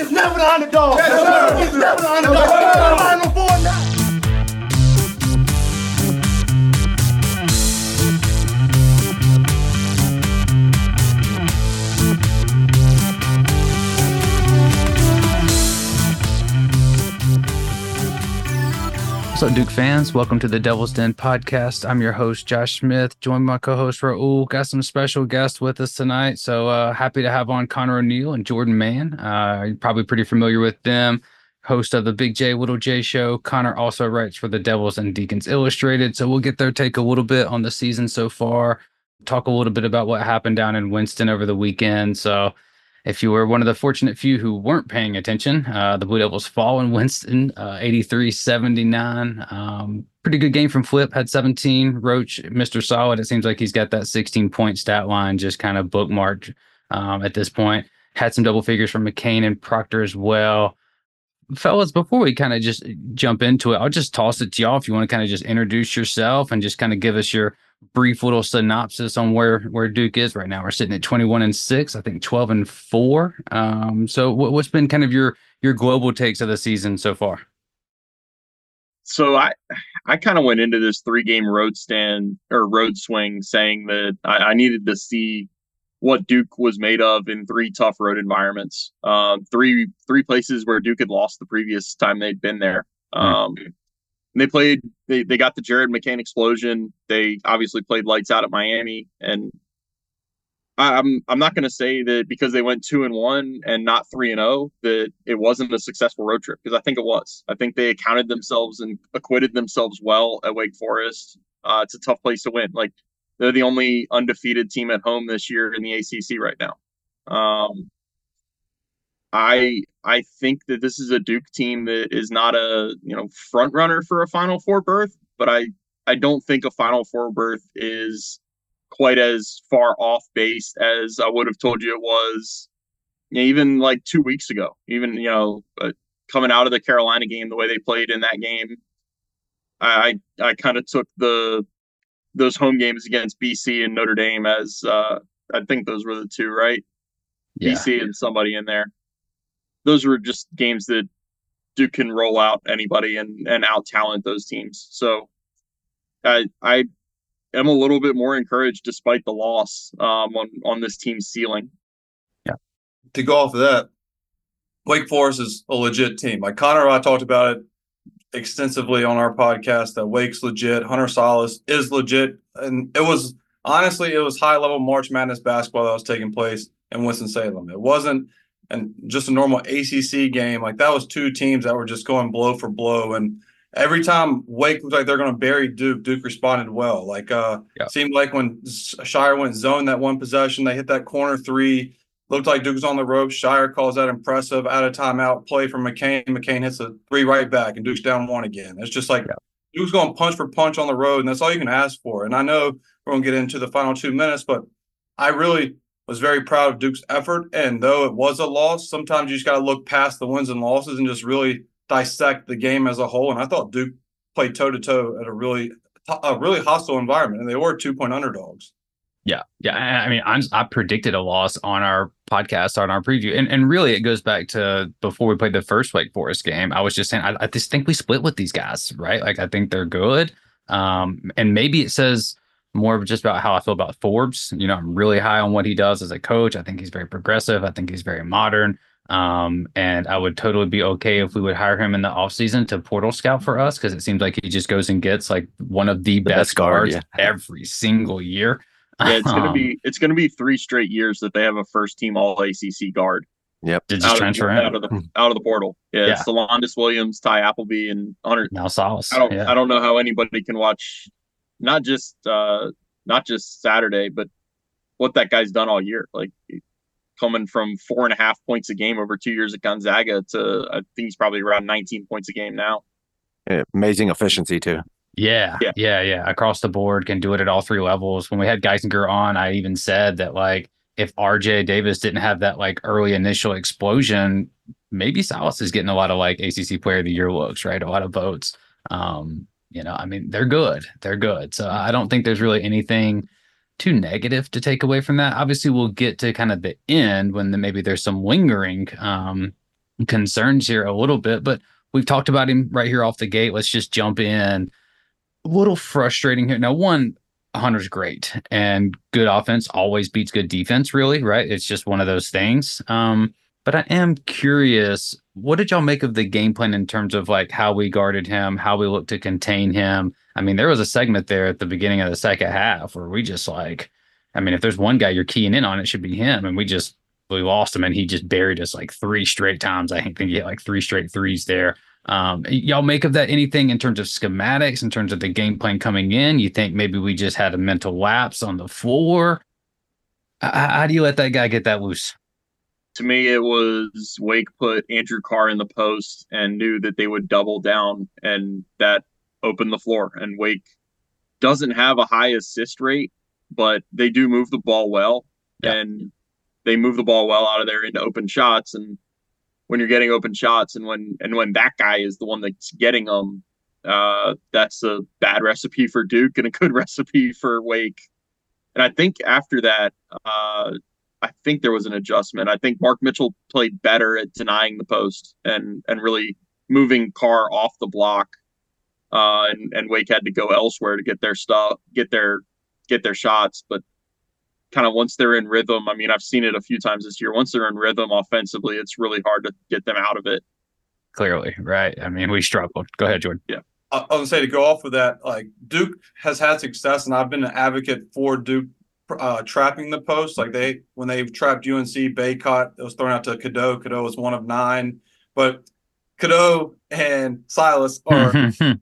is never the underdog. Yes, He's never the underdog. What's up, Duke fans? Welcome to the Devil's Den podcast. I'm your host, Josh Smith, joined my co-host Raul. Got some special guests with us tonight. So uh, happy to have on Conor O'Neill and Jordan Mann. Uh, you're probably pretty familiar with them. Host of the Big J Little J show. Conor also writes for the Devils and Deacons Illustrated. So we'll get their take a little bit on the season so far. Talk a little bit about what happened down in Winston over the weekend. So if you were one of the fortunate few who weren't paying attention, uh, the Blue Devils fall in Winston, uh, 83 79. Um, pretty good game from Flip, had 17. Roach, Mr. Solid, it seems like he's got that 16 point stat line just kind of bookmarked um, at this point. Had some double figures from McCain and Proctor as well. Fellas, before we kind of just jump into it, I'll just toss it to y'all if you want to kind of just introduce yourself and just kind of give us your brief little synopsis on where where Duke is right now. We're sitting at 21 and 6, I think 12 and 4. Um, so what, what's been kind of your your global takes of the season so far? So I I kind of went into this three game road stand or road swing saying that I, I, needed to see what Duke was made of in three tough road environments. Um, three three places where Duke had lost the previous time they'd been there. Hmm. Um, they played they, they got the Jared McCain explosion. They obviously played lights out at Miami and I'm I'm not going to say that because they went 2 and 1 and not 3 and 0 that it wasn't a successful road trip because I think it was. I think they accounted themselves and acquitted themselves well at Wake Forest. Uh, it's a tough place to win. Like they're the only undefeated team at home this year in the ACC right now. Um, I I think that this is a Duke team that is not a you know front runner for a Final Four berth, but I I don't think a Final Four berth is quite as far off base as I would have told you it was, even like two weeks ago. Even you know uh, coming out of the Carolina game, the way they played in that game, I I kind of took the those home games against BC and Notre Dame as uh, I think those were the two, right? Yeah. BC and somebody in there those were just games that Duke can roll out anybody and and out talent those teams. So I I am a little bit more encouraged despite the loss um, on on this team's ceiling. Yeah. To go off of that, Wake Forest is a legit team. Like Conor and I talked about it extensively on our podcast that Wake's legit, Hunter Sallis is legit, and it was honestly it was high level March Madness basketball that was taking place in Winston Salem. It wasn't and just a normal ACC game, like that was two teams that were just going blow for blow. And every time Wake looked like they're going to bury Duke, Duke responded well. Like, uh, yep. seemed like when Scheyer went zone that one possession, they hit that corner three. Looked like Duke was on the ropes. Scheyer calls that impressive out of timeout play from McCain. McCain hits a three right back, and Duke's down one again. It's just like yep. Duke's going punch for punch on the road, and that's all you can ask for. And I know we're going to get into the final two minutes, but I really was very proud of Duke's effort. And though it was a loss, sometimes you just got to look past the wins and losses and just really dissect the game as a whole. And I thought Duke played toe to toe at a really a really hostile environment, and they were two point underdogs. Yeah, yeah. I mean, I'm, i predicted a loss on our podcast on our preview, and and really it goes back to before we played the first Wake Forest game. I was just saying, I, I just think we split with these guys, right? Like I think they're good, um, and maybe it says more of just about how I feel about Forbes. You know, I'm really high on what he does as a coach. I think he's very progressive. I think he's very modern. Um, and I would totally be okay if we would hire him in the offseason to portal scout for us because it seems like he just goes and gets like one of the, the best, best guards guard, yeah. every single year. Yeah, it's gonna be it's gonna be three straight years that they have a first team all ACC guard. Yep. Did just transfer of, out of the out of the portal. Yeah, yeah. Alondes Williams, Ty Appleby, and Hunter. Now Sallis. I don't yeah. I don't know how anybody can watch not just uh, not just Saturday, but what that guy's done all year. Like coming from four and a half points a game over two years at Gonzaga to I think he's probably around 19 points a game now. Amazing efficiency too. Yeah, yeah, yeah, yeah. Across the board, can do it at all three levels. When we had Geisinger on, I even said that like if RJ Davis didn't have that like early initial explosion, maybe Sallis is getting a lot of like ACC Player of the Year looks, right? A lot of votes. Um, you know, I mean, they're good. They're good. So I don't think there's really anything too negative to take away from that. Obviously, we'll get to kind of the end when the, maybe there's some lingering um, concerns here a little bit, but we've talked about him right here off the gate. Let's just jump in. Little frustrating here. Now, one, Hunter's great and good offense always beats good defense, really, right? It's just one of those things. Um, but I am curious, what did y'all make of the game plan in terms of like how we guarded him, how we looked to contain him? I mean, there was a segment there at the beginning of the second half where we just like, I mean, if there's one guy you're keying in on, it should be him. And we just we lost him and he just buried us like three straight times. I think he hit like three straight threes there. Um, y'all make of that anything in terms of schematics, in terms of the game plan coming in? You think maybe we just had a mental lapse on the floor? How, how do you let that guy get that loose? To me, it was Wake put Andrew Carr in the post and knew that they would double down, and that opened the floor. And Wake doesn't have a high assist rate, but they do move the ball well, yeah. and they move the ball well out of there into open shots. And when you're getting open shots and when and when that guy is the one that's getting them, uh, that's a bad recipe for Duke and a good recipe for Wake. And I think after that, uh, I think there was an adjustment. I think Mark Mitchell played better at denying the post and and really moving Carr off the block. Uh, and and Wake had to go elsewhere to get their stuff, get their get their shots. But kind of once they're in rhythm, I mean, I've seen it a few times this year. Once they're in rhythm offensively, it's really hard to get them out of it. Clearly, right? I mean, we struggled. Go ahead, Jordan. Yeah. I was gonna say to go off of that, like Duke has had success, and I've been an advocate for Duke uh, trapping the post. Like they, when they trapped UNC, Bacot, it was thrown out to Cadeau. Cadeau was one of nine, but Cadeau and Sallis are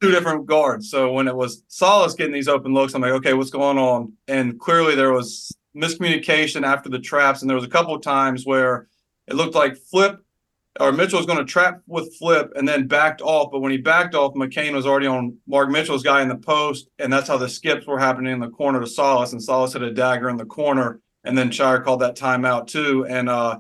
two different guards. So when it was Sallis getting these open looks, I'm like, okay, what's going on? And clearly there was miscommunication after the traps, and there was a couple of times where it looked like Flip or Mitchell was going to trap with Flip and then backed off. But when he backed off, McCain was already on Mark Mitchell's guy in the post, and that's how the skips were happening in the corner to Sallis, and Sallis had a dagger in the corner, and then Scheyer called that timeout too, and uh,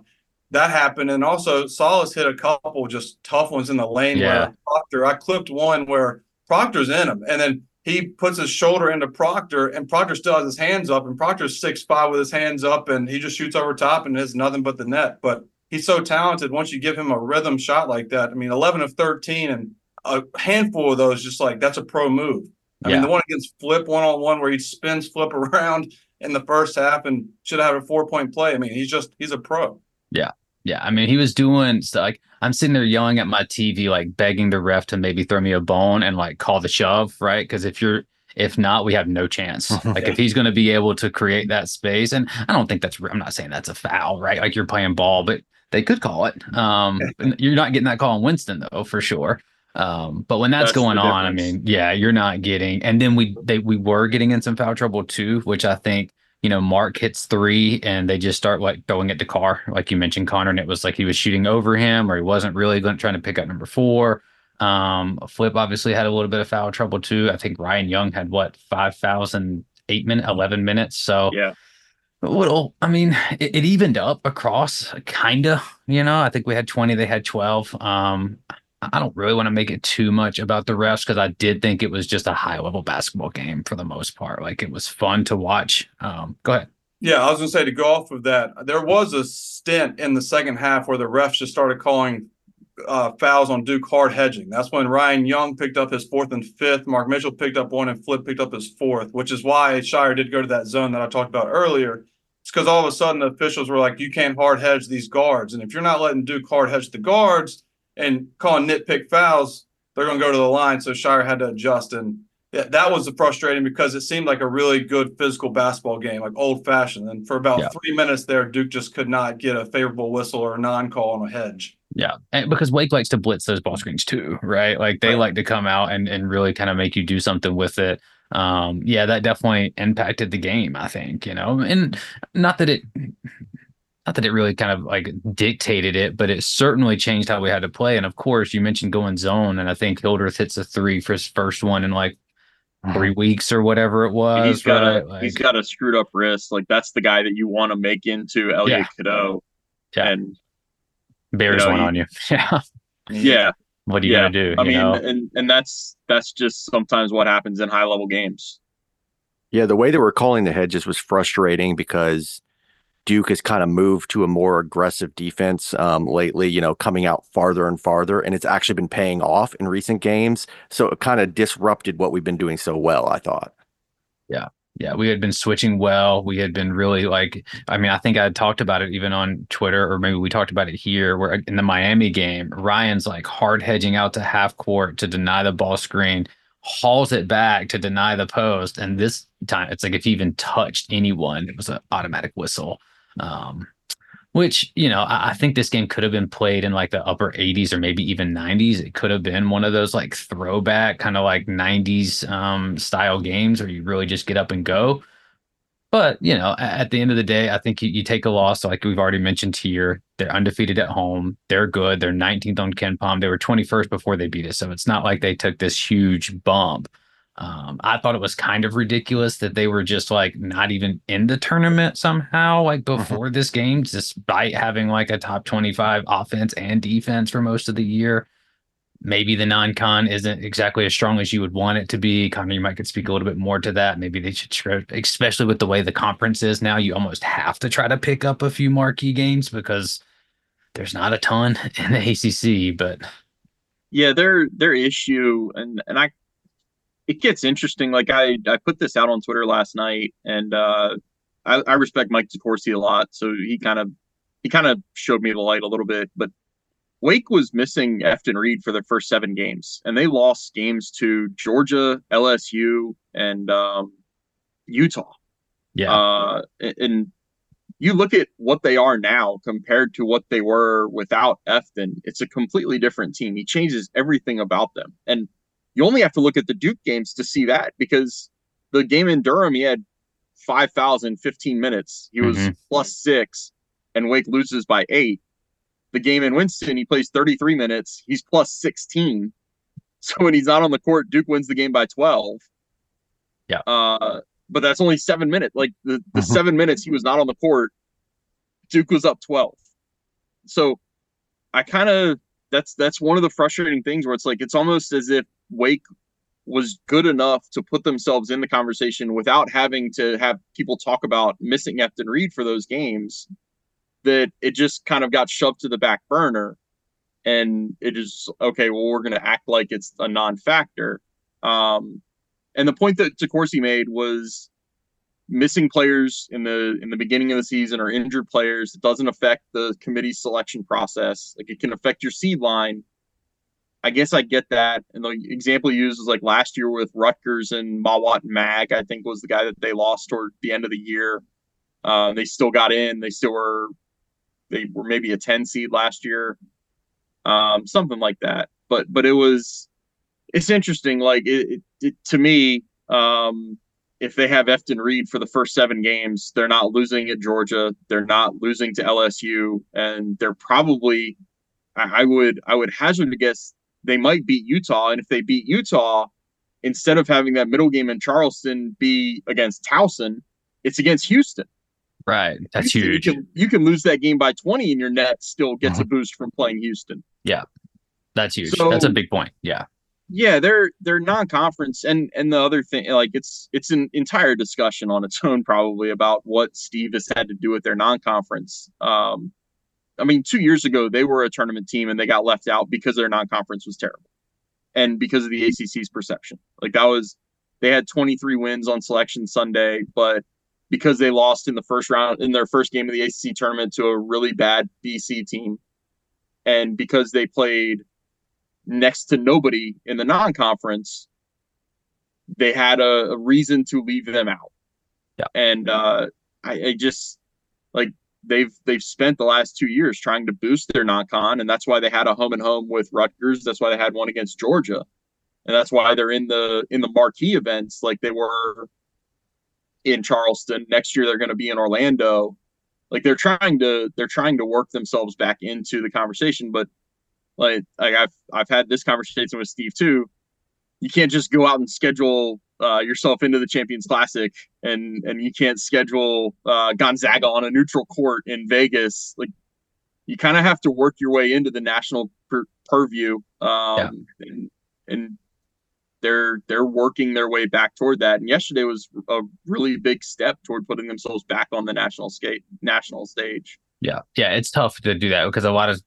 that happened. And also Sallis hit a couple just tough ones in the lane yeah. where Proctor. I clipped one where Proctor's in him, and then he puts his shoulder into Proctor, and Proctor still has his hands up, and Proctor's six five with his hands up, and he just shoots over top and has nothing but the net. But he's so talented. Once you give him a rhythm shot like that, I mean, eleven of thirteen, and a handful of those, just like that's a pro move. I yeah. mean, the one against Flip one on one where he spins Flip around in the first half and should have had a four point play. I mean, he's just he's a pro. Yeah, yeah, I mean, he was doing like I'm sitting there yelling at my TV, like begging the ref to maybe throw me a bone and like call the shove, right? Because if you're if not, we have no chance. Like if he's going to be able to create that space, and I don't think that's. I'm not saying that's a foul, right? Like you're playing ball, but they could call it. Um, you're not getting that call on Winston though, for sure. Um, but when that's, that's going on, I mean, yeah, you're not getting. And then we they we were getting in some foul trouble too, which I think you know, Mark hits three and they just start like throwing it to Carr, like you mentioned, Conor, and it was like he was shooting over him or he wasn't really going, trying to pick up number four. Um, Flip obviously had a little bit of foul trouble too. I think Ryan Young had what five thousand eight minutes, eleven minutes. So yeah, little. I mean, it, it evened up across, kinda. You know, I think we had twenty, they had twelve. Um, I don't really want to make it too much about the refs because I did think it was just a high level basketball game for the most part. Like it was fun to watch. Um, go ahead. Yeah, I was going to say to go off of that, there was a stint in the second half where the refs just started calling uh, fouls on Duke hard hedging. That's when Ryan Young picked up his fourth and fifth. Mark Mitchell picked up one, and Flip picked up his fourth, which is why Scheyer did go to that zone that I talked about earlier. It's because all of a sudden the officials were like, "You can't hard hedge these guards," and if you're not letting Duke hard hedge the guards, and calling nitpick fouls, they're going to go to the line. So Scheyer had to adjust. And that was frustrating because it seemed like a really good physical basketball game, like old fashioned. And for about yeah. three minutes there, Duke just could not get a favorable whistle or a non call on a hedge. Yeah. And because Wake likes to blitz those ball screens too, right? Like they right. like to come out and, and really kind of make you do something with it. Um, yeah, that definitely impacted the game, I think, you know, and not that it not that it really kind of like dictated it, but it certainly changed how we had to play. And of course, you mentioned going zone, and I think Hildreth hits a three for his first one in like three mm-hmm. weeks or whatever it was. He's got right? a like, he's got a screwed up wrist. Like that's the guy that you want to make into Elliot yeah. Cadeau. Yeah. And bears you know, one on you. Yeah. Yeah. What are you yeah. gonna do? I mean, know? and and that's that's just sometimes what happens in high level games. Yeah, the way that we're calling the hedges was frustrating because Duke has kind of moved to a more aggressive defense um, lately, you know, coming out farther and farther, and it's actually been paying off in recent games. So it kind of disrupted what we've been doing so well, I thought. Yeah. Yeah, we had been switching well. We had been really like, I mean, I think I had talked about it even on Twitter, or maybe we talked about it here, where in the Miami game, Ryan's like hard hedging out to half court to deny the ball screen, hauls it back to deny the post. And this time, it's like if he even touched anyone, it was an automatic whistle. Um, which you know I, I, think this game could have been played in like the upper 80s or maybe even 90s it could have been one of those like throwback kind of like 90s um, style games where you really just get up and go. But you know at the end of the day i think you, you take a loss like we've already mentioned here. They're undefeated at home. They're good. They're 19th on KenPom they were 21st before they beat us. So it's not like they took this huge bump um, I thought it was kind of ridiculous that they were just like not even in the tournament somehow, like mm-hmm. before this game, despite having like a top 25 offense and defense for most of the year. Maybe the non con isn't exactly as strong as you would want it to be. Conor, you might could speak a little bit more to that. Maybe they should, try, especially with the way the conference is now, you almost have to try to pick up a few marquee games because there's not a ton in the ACC. But yeah, their their issue, and and I it gets interesting. Like I, I put this out on Twitter last night, and uh, I, I respect Mike DeCourcy a lot, so he kind of he kind of showed me the light a little bit. But Wake was missing Efton Reid for their first seven games, and they lost games to Georgia, LSU, and um, Utah. Yeah, uh, and you look at what they are now compared to what they were without Efton. It's a completely different team. He changes everything about them, and you only have to look at the Duke games to see that because the game in Durham, he had 5,000, 15 minutes. He was mm-hmm. plus six, and Wake loses by eight. The game in Winston, he plays 33 minutes. He's plus 16. So when he's not on the court, Duke wins the game by 12. Yeah. Uh, but that's only seven minutes. Like the, the mm-hmm. seven minutes he was not on the court, Duke was up 12. So I kind of that's that's one of the frustrating things where it's like it's almost as if Wake was good enough to put themselves in the conversation without having to have people talk about missing Efton Reid for those games. That it just kind of got shoved to the back burner, and it is okay. Well, we're going to act like it's a non-factor. Um, and the point that DeCourcy made was missing players in the in the beginning of the season or injured players. It doesn't affect the committee selection process. Like it can affect your seed line, I guess I get that. And the example you used is like last year with Rutgers and Mawot Mag, I think was the guy that they lost toward the end of the year. Uh, they still got in. They still were, they were maybe a 10 seed last year, um, something like that. But, but it was, it's interesting. Like it, it, it to me, um, if they have Efton Reid for the first seven games, they're not losing at Georgia. They're not losing to LSU, and they're probably. I would I would hazard to guess they might beat Utah. And if they beat Utah, instead of having that middle game in Charleston be against Towson, it's against Houston. Right. That's Houston, huge. You can, you can, lose that game by 20 and your net still gets mm-hmm. a boost from playing Houston. Yeah. That's huge. So, That's a big point. Yeah. Yeah, they're they're non-conference and and the other thing like it's it's an entire discussion on its own probably about what Steve has had to do with their non-conference. Um I mean, two years ago they were a tournament team and they got left out because their non-conference was terrible, and because of the ACC's perception. Like that was, they had 23 wins on Selection Sunday, but because they lost in the first round in their first game of the ACC tournament to a really bad BC team, and because they played next to nobody in the non-conference, they had a, a reason to leave them out. Yeah. And uh, I, I just like they've they've spent the last two years trying to boost their non-con, and that's why they had a home and home with Rutgers. That's why they had one against Georgia, and that's why they're in the in the marquee events like they were in Charleston. Next year they're going to be in Orlando. Like they're trying to they're trying to work themselves back into the conversation, but like like I've I've had this conversation with Steve too. You can't just go out and schedule uh, yourself into the Champions Classic, and and you can't schedule uh, Gonzaga on a neutral court in Vegas. Like you kind of have to work your way into the national pur- purview, um, yeah. and, and they're they're working their way back toward that. And yesterday was a really big step toward putting themselves back on the national skate national stage. Yeah, yeah, it's tough to do that because a lot of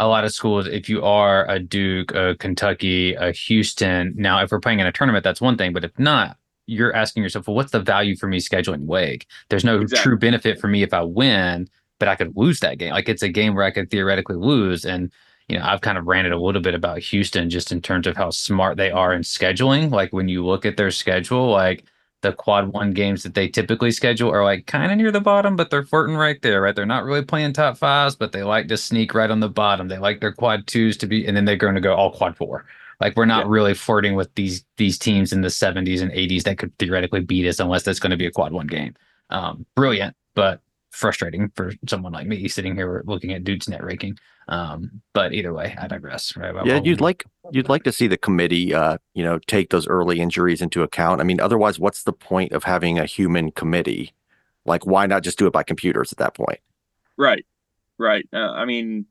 a lot of schools, if you are a Duke, a Kentucky, a Houston, now if we're playing in a tournament, that's one thing. But if not, you're asking yourself, well, what's the value for me scheduling Wake? There's no Exactly. true benefit for me if I win, but I could lose that game. Like it's a game where I could theoretically lose. And you know, I've kind of ranted a little bit about Houston just in terms of how smart they are in scheduling. Like when you look at their schedule, like the quad one games that they typically schedule are like kind of near the bottom, but they're flirting right there, right? They're not really playing top fives, but they like to sneak right on the bottom. They like their quad twos to be, and then they're going to go all quad four. Like we're not Yeah. really flirting with these these teams in the 70s and 80s that could theoretically beat us unless that's going to be a quad one game. Um, brilliant, but frustrating for someone like me sitting here looking at Duke's net ranking. Um, but either way, I digress. Right? Yeah, you'd like you'd like to see the committee, uh, you know, take those early injuries into account. I mean, otherwise, what's the point of having a human committee? Like, why not just do it by computers at that point? Right, right. Uh, I mean,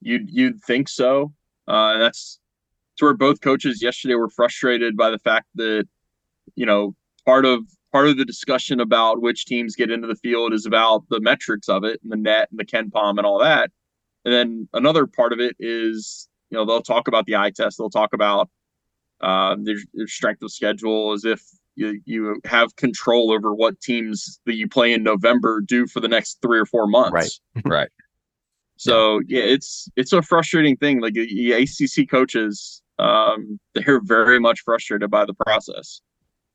you'd you'd think so. Uh, that's to where both coaches yesterday were frustrated by the fact that you know part of part of the discussion about which teams get into the field is about the metrics of it and the net and the KenPom and all that. And then another part of it is you know they'll talk about the eye test. They'll talk about uh, their, their strength of schedule as if you, you have control over what teams that you play in November do for the next three or four months. Right. Right. So yeah, it's it's a frustrating thing. Like the the ACC coaches, um, they're very much frustrated by the process.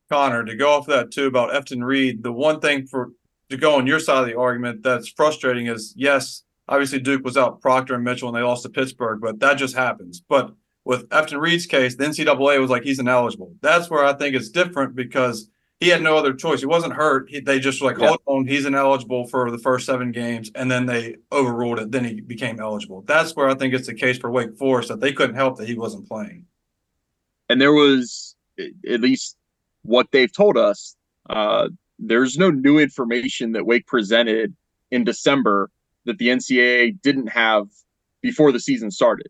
Conor, to go off that too about Efton Reid, the one thing for to go on your side of the argument that's frustrating is yes, obviously Duke was out Proctor and Mitchell and they lost to Pittsburgh, but that just happens. But with Efton Reid's case, the NCAA was like he's ineligible. That's where I think it's different because he had no other choice. He wasn't hurt. He, they just were like, Yeah. hold on, he's ineligible for the first seven games, and then they overruled it. Then he became eligible. That's where I think it's the case for Wake Forest that they couldn't help that he wasn't playing. And there was at least what they've told us. Uh, there's no new information that Wake presented in December that the NCAA didn't have before the season started.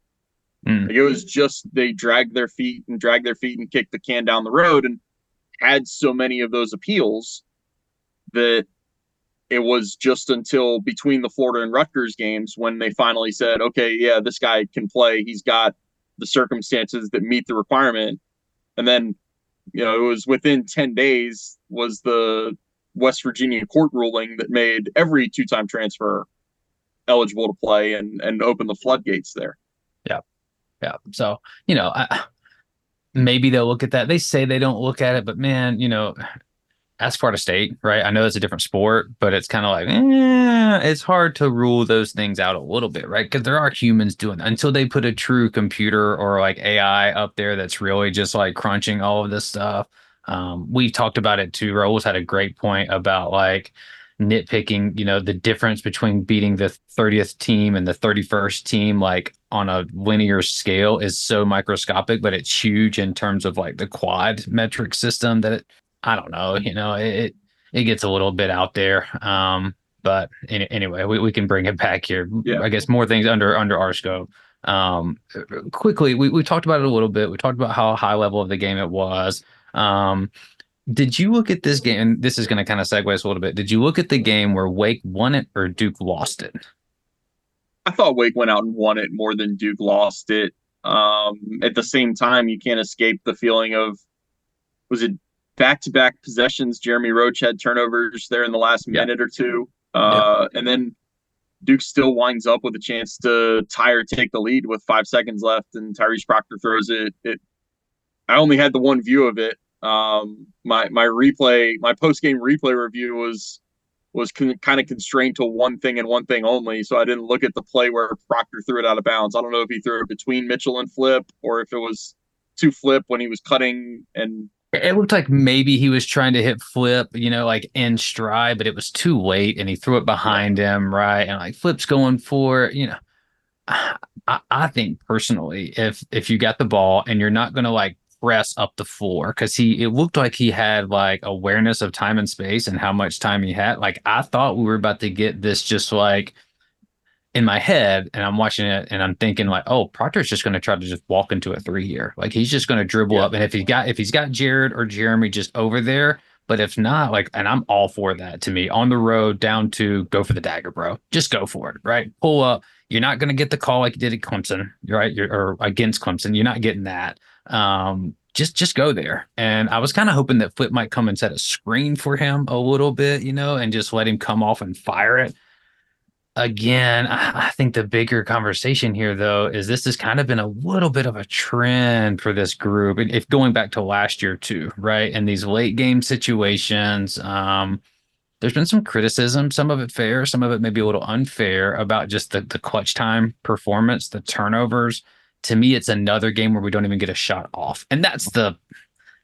Mm. Like it was just they dragged their feet and dragged their feet and kicked the can down the road and had so many of those appeals that it was just until between the Florida and Rutgers games when they finally said, okay, yeah, this guy can play. He's got the circumstances that meet the requirement. And then, you know, it was within 10 days was the West Virginia court ruling that made every two time transfer eligible to play and, and open the floodgates there. Yeah. Yeah. So, you know, I, maybe they'll look at that. They say they don't look at it, but man, you know, as Florida State, right? I know it's a different sport, but it's kind of like, eh, it's hard to rule those things out a little bit, right? Because there are humans doing that until they put a true computer or like AI up there that's really just like crunching all of this stuff. Um, we've talked about it too. Raul's had a great point about like nitpicking, you know, the difference between beating the 30th team and the 31st team, like on a linear scale, is so microscopic, but it's huge in terms of like the quad metric system that it, I don't know, you know, it, it, gets a little bit out there. Um, but any, anyway, we, we can bring it back here. Yeah. I guess more things under under our scope. Um, quickly, we, we talked about it a little bit. We talked about how high level of the game it was. Um, did you look at this game? And this is going to kind of segue us a little bit. Did you look at the game where Wake won it or Duke lost it? I thought Wake went out and won it more than Duke lost it. Um, at the same time, you can't escape the feeling of was it back to back possessions? Jeremy Roach had turnovers there in the last Yeah. minute or two. Uh, And then Duke still winds up with a chance to tie or take the lead with five seconds left, and Tyrese Proctor throws it. It. I only had the one view of it. Um, my my replay, my post game replay review was was con- kind of constrained to one thing and one thing only. So I didn't look at the play where Proctor threw it out of bounds. I don't know if he threw it between Mitchell and Flip or if it was to Flip when he was cutting and It looked like maybe he was trying to hit flip, you know, like in stride, but it was too late and he threw it behind him, right? And like flip's going for, you know, I, I think personally, if if you got the ball and you're not going to like press up the floor because he it looked like he had like awareness of time and space and how much time he had. Like I thought we were about to get this just like in my head and I'm watching it and I'm thinking like, oh, Proctor's just going to try to just walk into a three here. Like he's just going to dribble Yeah. up. And if he's got if he's got Jared or Jeremy just over there, but if not, like, and I'm all for that to me on the road down to go for the dagger, bro. Just go for it, right? Pull up. You're not going to get the call like you did at Clemson, right? You're, or against Clemson. You're not getting that. Um, just just go there. And I was kind of hoping that Flip might come and set a screen for him a little bit, you know, and just let him come off and fire it. Again, I think the bigger conversation here, though, is this has kind of been a little bit of a trend for this group. If going back to last year too, right? In these late game situations, um, there's been some criticism, some of it fair, some of it maybe a little unfair about just the, the clutch time performance, the turnovers. To me, it's another game where we don't even get a shot off. And that's the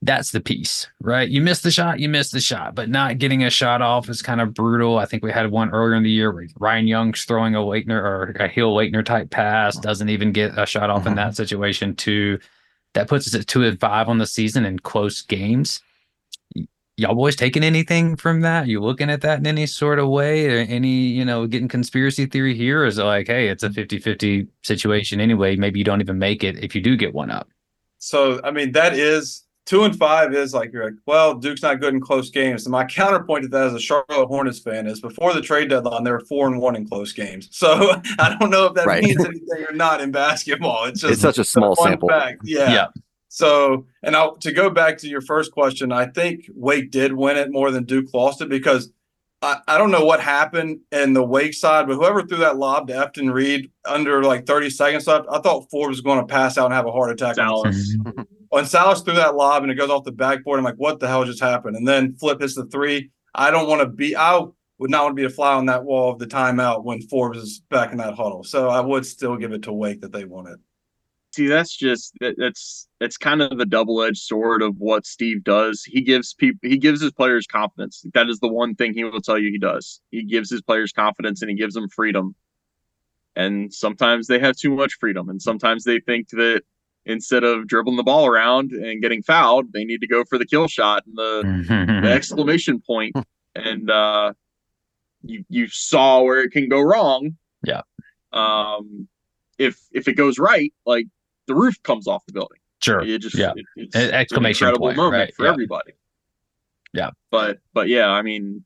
that's the piece, right? You miss the shot, you miss the shot, but not getting a shot off is kind of brutal. I think we had one earlier in the year where Ryan Young's throwing a Laettner or a Hill Laettner type pass, uh-huh. doesn't even get a shot off in uh-huh. that situation too. That puts us at two and five on the season in close games. Y- Y'all boys taking anything from that? You looking at that in any sort of way or any, you know, getting conspiracy theory here? Or is it like, hey, it's a 50 50 situation anyway? Maybe you don't even make it if you do get one up. So I mean, that is two and five is like you're like, well, Duke's not good in close games. And my counterpoint to that as a Charlotte Hornets fan is before the trade deadline, they were four and one in close games. So I don't know if that Right. means anything or not in basketball. It's just It's such a small fun sample. fact. Yeah. Yeah. So, and I'll, to go back to your first question, I think Wake did win it more than Duke lost it because I, I don't know what happened in the Wake side, but whoever threw that lob to Efton Reid under like 30 seconds left, I thought Forbes was going to pass out and have a heart attack. Dallas. when Sallis threw that lob and it goes off the backboard, I'm like, what the hell just happened? And then Flip hits the three. I don't want to be, I would not want to be a fly on that wall of the timeout when Forbes is back in that huddle. So I would still give it to Wake that they won it. See, that's just that, that's that's kind of the double edged sword of what Steve does. He gives people he gives his players confidence. That is the one thing he will tell you he does. He gives his players confidence and he gives them freedom. And sometimes they have too much freedom, and sometimes they think that instead of dribbling the ball around and getting fouled, they need to go for the kill shot and the the exclamation point and uh you you saw where it can go wrong Yeah. um if if it goes right like the roof comes off the building sure. it just Yeah. it- it's, An exclamation an incredible point, moment right, for yeah. everybody Yeah. but but yeah i mean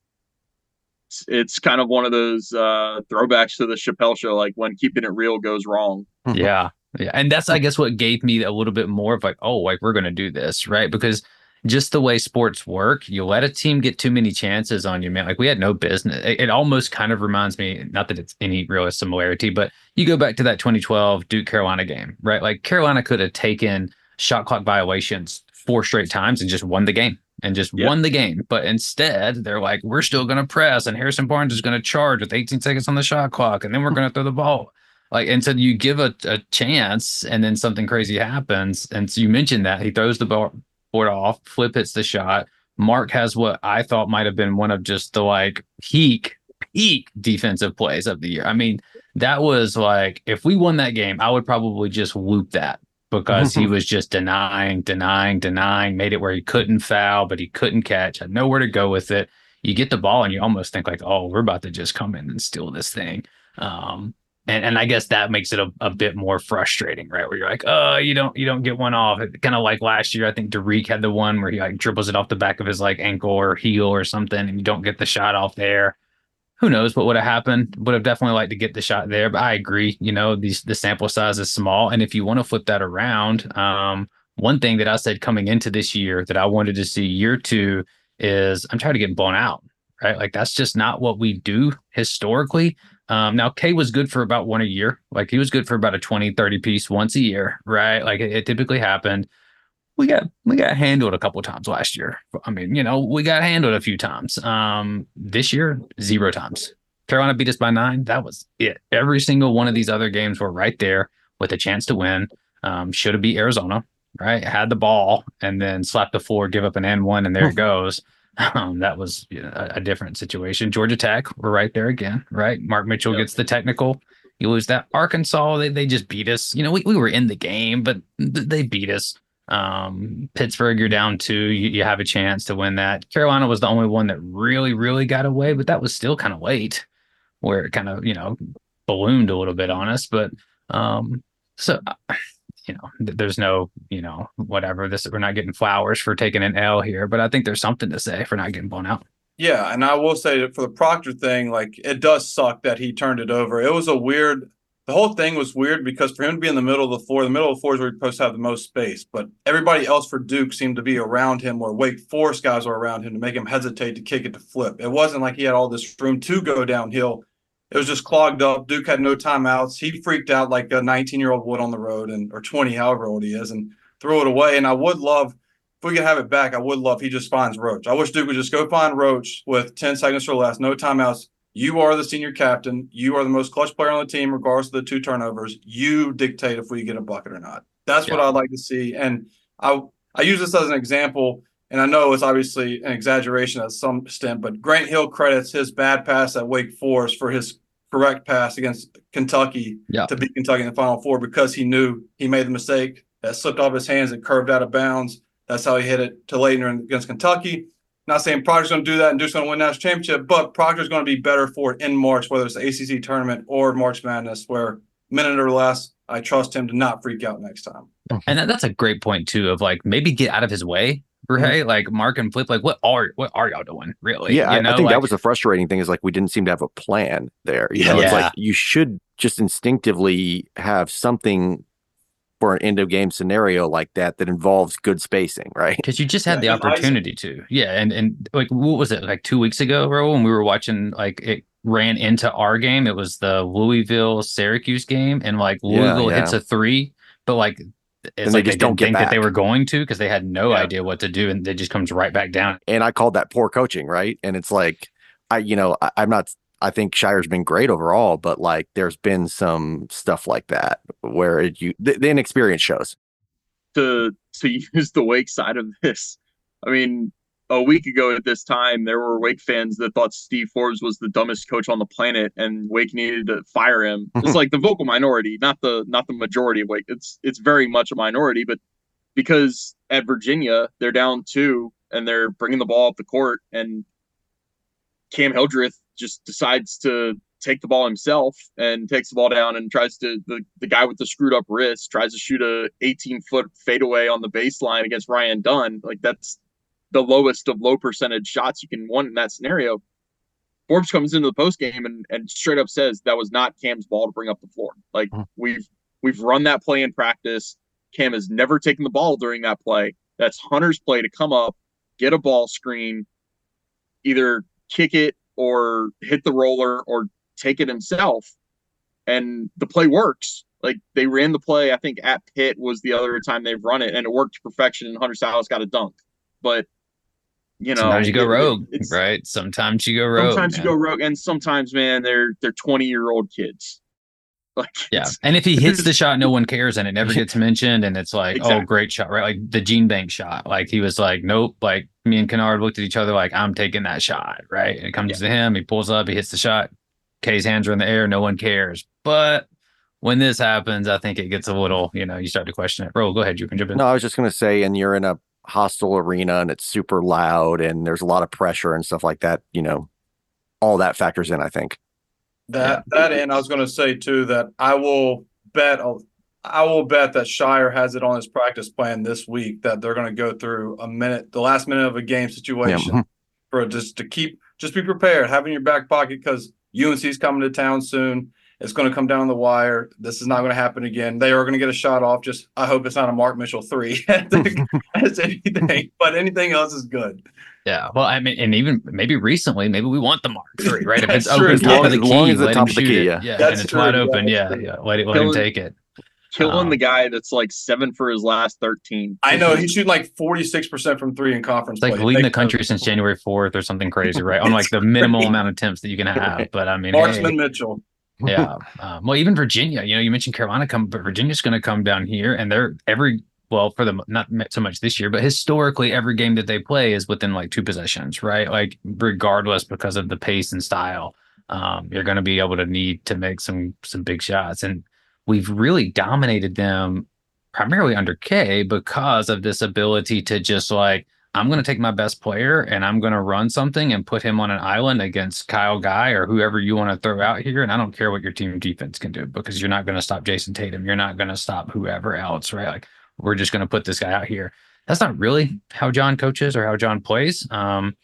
it's, it's kind of one of those uh throwbacks to the chappelle show like when keeping it real goes wrong yeah yeah and that's i guess what gave me a little bit more of like oh like we're gonna do this right? Because just the way sports work you let a team get too many chances on you man like we had no business it, it almost kind of reminds me not that it's any real similarity but you go back to that 2012 duke carolina game right? Like carolina could have taken shot clock violations four straight times and just won the game and just Yeah. won the game but instead they're like we're still going to press and harrison barnes is going to charge with 18 seconds on the shot clock and then we're going to throw the ball like and so you give a, a chance and then something crazy happens. And so you mentioned that. He throws the ball board off flip hits the shot. Mark has what i thought might have been one of just the like peak peak defensive plays of the year. I mean that was like if we won that game i would probably just loop that because he was just denying denying denying made it where he couldn't foul but he couldn't catch had nowhere to go with it. You get the ball and you almost think like oh we're about to just come in and steal this thing. Um and and I guess that makes it a, a bit more frustrating, right? Where you're like, oh, you don't you don't get one off. Kind of like last year, I think Dereck had the one where he like dribbles it off the back of his like ankle or heel or something, and you don't get the shot off there. Who knows what would have happened? Would have definitely liked to get the shot there, but I agree. You know, these the sample size is small, and if you want to flip that around, um, one thing that I said coming into this year that I wanted to see year two is I'm trying to get blown out, right? Like that's just not what we do historically. Um, now K was good for about one a year. Like he was good for about a 20, 30 piece once a year, right? Like it, it typically happened. We got we got handled a couple times last year. I mean, you know, we got handled a few times. Um, this year, zero times. Carolina beat us by nine. That was it. Every single one of these other games were right there with a chance to win. Um, should have beat Arizona, right? Had the ball and then slapped the floor, give up an N one, and there it goes. Um, that was you know, a, a different situation. Georgia Tech, we're right there again, right? Mark Mitchell Yep. gets the technical. You lose that. Arkansas, they, they just beat us. You know, we, we were in the game, but th- they beat us. Um, Pittsburgh, you're down two. You, you have a chance to win that. Carolina was the only one that really, really got away, but that was still kind of late, where it kind of, you know, ballooned a little bit on us. But um, so uh, you know, there's no you know whatever this we're not getting flowers for taking an L here, but I think there's something to say for not getting blown out. Yeah, and I will say that for the Proctor thing, like it does suck that he turned it over. It was a weird. The whole thing was weird because for him to be in the middle of the floor, the middle of the floor is where you're supposed to have the most space. But everybody else for Duke seemed to be around him, where Wake Forest guys were around him to make him hesitate to kick it to flip. It wasn't like he had all this room to go downhill. It was just clogged up. Duke had no timeouts. He freaked out like a 19 year old would on the road, and or 20, however old he is, and threw it away. And I would love if we could have it back, I would love he just finds Roach. I wish Duke would just go find Roach with 10 seconds or less, no timeouts. You are the senior captain. You are the most clutch player on the team, regardless of the two turnovers. You dictate if we get a bucket or not. That's what I'd like to see. And I I use this as an example, and I know it's obviously an exaggeration at some extent, but Grant Hill credits his bad pass at Wake Forest for his correct pass against Kentucky Yeah. to beat Kentucky in the Final Four because he knew he made the mistake that slipped off his hands and curved out of bounds. That's how he hit it to Laettner against Kentucky. Not saying Proctor's going to do that and Duke's going to win national championship, but Proctor's going to be better for it in March, whether it's the ACC tournament or March Madness, where minute or less, I trust him to not freak out next time. And that's a great point too of like maybe get out of his way, right? Like Mark and Flip, like what are what are y'all doing really? Yeah, I- You know, I think like- that was the frustrating thing is like we didn't seem to have a plan there. You know, it's Yeah. like you should just instinctively have something for an end of game scenario like that that involves good spacing, right? because you just had Yeah, the and icing. opportunity to yeah and and like what was it like two weeks ago bro when we were watching like it ran into our game it was the louisville syracuse game and like Yeah, louisville yeah. hits a three but like it's they like they, just don't didn't get think that they were going to because they had no Yeah. idea what to do and it just comes right back down And I called that poor coaching, right? And it's like I, you know, I, I'm not. I think Scheyer's been great overall, but like there's been some stuff like that where it, you the, the inexperience shows. to to use the Wake side of this. I mean, a week ago at this time, there were Wake fans that thought Steve Forbes was the dumbest coach on the planet, and Wake needed to fire him. It's like the vocal minority, not the not the majority of Wake. It's it's very much a minority, but because at Virginia they're down two and they're bringing the ball up the court, and Cam Hildreth just decides to take the ball himself and takes the ball down and tries to the, the guy with the screwed up wrist tries to shoot a 18 foot fadeaway on the baseline against Ryan Dunn. Like that's the lowest of low percentage shots you can want in that scenario. Forbes comes into the post game and, and straight up says that was not Cam's ball to bring up the floor. Like Mhm. we've we've run that play in practice. Cam has never taken the ball during that play. That's Hunter's play to come up, get a ball screen, either kick it or hit the roller or take it himself. And the play works. Like they ran the play, I think at Pitt was the other time they've run it, and it worked to perfection. And Hunter Sallis got a dunk. But you know, sometimes you go it- rogue it's- right sometimes you go rogue Sometimes you go rogue, and sometimes, man, they're they're twenty year old kids. Like Yeah. And if he hits the shot, no one cares and it never gets mentioned. And it's like, oh, great shot, right? Like the Gene Banks shot. Like he was like, nope. Like me and Kennard looked at each other like, I'm taking that shot, right? And it comes to him. He pulls up, he hits the shot. K's hands are in the air. No one cares. But when this happens, I think it gets a little, you know, you start to question it. Bro, go ahead. You can jump in. No, I was just gonna say, and you're in a hostile arena and it's super loud and there's a lot of pressure and stuff like that. You know, all that factors in. I think. That that and I was going to say too that I will bet I will bet that Scheyer has it on his practice plan this week that they're going to go through a minute the last minute of a game situation mhm. for just to keep just be prepared, have in your back pocket because UNC's coming to town soon. It's going to come down the wire. This is not going to happen again. They are going to get a shot off. Just I hope it's not a Mark Mitchell three as anything, but anything else is good. Yeah. Well, I mean, and even maybe recently, maybe we want the Mark three, right? If it's true. open As top long of the as- as long key, as the let top him of the shoot key, it. yeah. Yeah. That's and it's true. wide open. that's Yeah. true. Yeah. Let, it, let him take it. killing Um, the guy that's like seven for his last thirteen. I know he's shooting like forty six percent from three in conference. It's like play. leading the country since January 4th or something crazy, right? On like the minimal amount of attempts that you can have. But I mean, hey, Marksman Mitchell. Yeah. Um, well, even Virginia, you know, you mentioned Carolina come, but Virginia's going to come down here and they're every, well, for the not so much this year, but historically, every game that they play is within like two possessions, right? Like, regardless because of the pace and style, um, you're going to be able to need to make some some big shots. And we've really dominated them primarily under K because of this ability to just like I'm going to take my best player and I'm going to run something and put him on an island against Kyle Guy or whoever you want to throw out here. And I don't care what your team defense can do because you're not going to stop Jayson Tatum. You're not going to stop whoever else, right? Like we're just going to put this guy out here. That's not really how John coaches or how John plays. Um,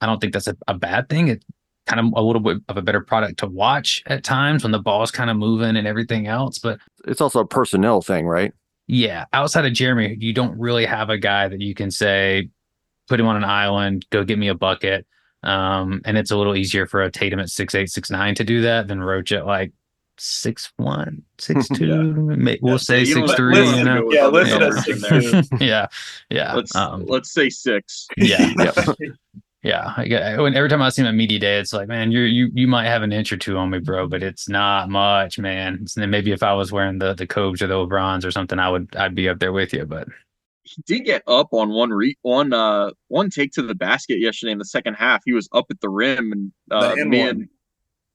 I don't think that's a, a bad thing. It's kind of a little bit of a better product to watch at times when the ball's kind of moving and everything else. But It's also a personnel thing, right? yeah, outside of Jeremy, you don't really have a guy that you can say, put him on an island, go get me a bucket. Um, and it's a little easier for a Tatum at six eight, six nine to do that than Roach at like six one, six two. may- We'll Yeah, say you know, six three. let's You go know, with Yeah, other listed Yeah. as numbers in six there. two. yeah, yeah, Let's um, let's say six. yeah, Yep. yeah. I get, when every time I see him at media day, it's like, man, you you you might have an inch or two on me, bro, but it's not much, man. It's, then maybe if I was wearing the the Cobes or the O'Briens or something, I would I'd be up there with you, but. He did get up on one re one uh one take to the basket yesterday in the second half. He was up at the rim and uh, me one. and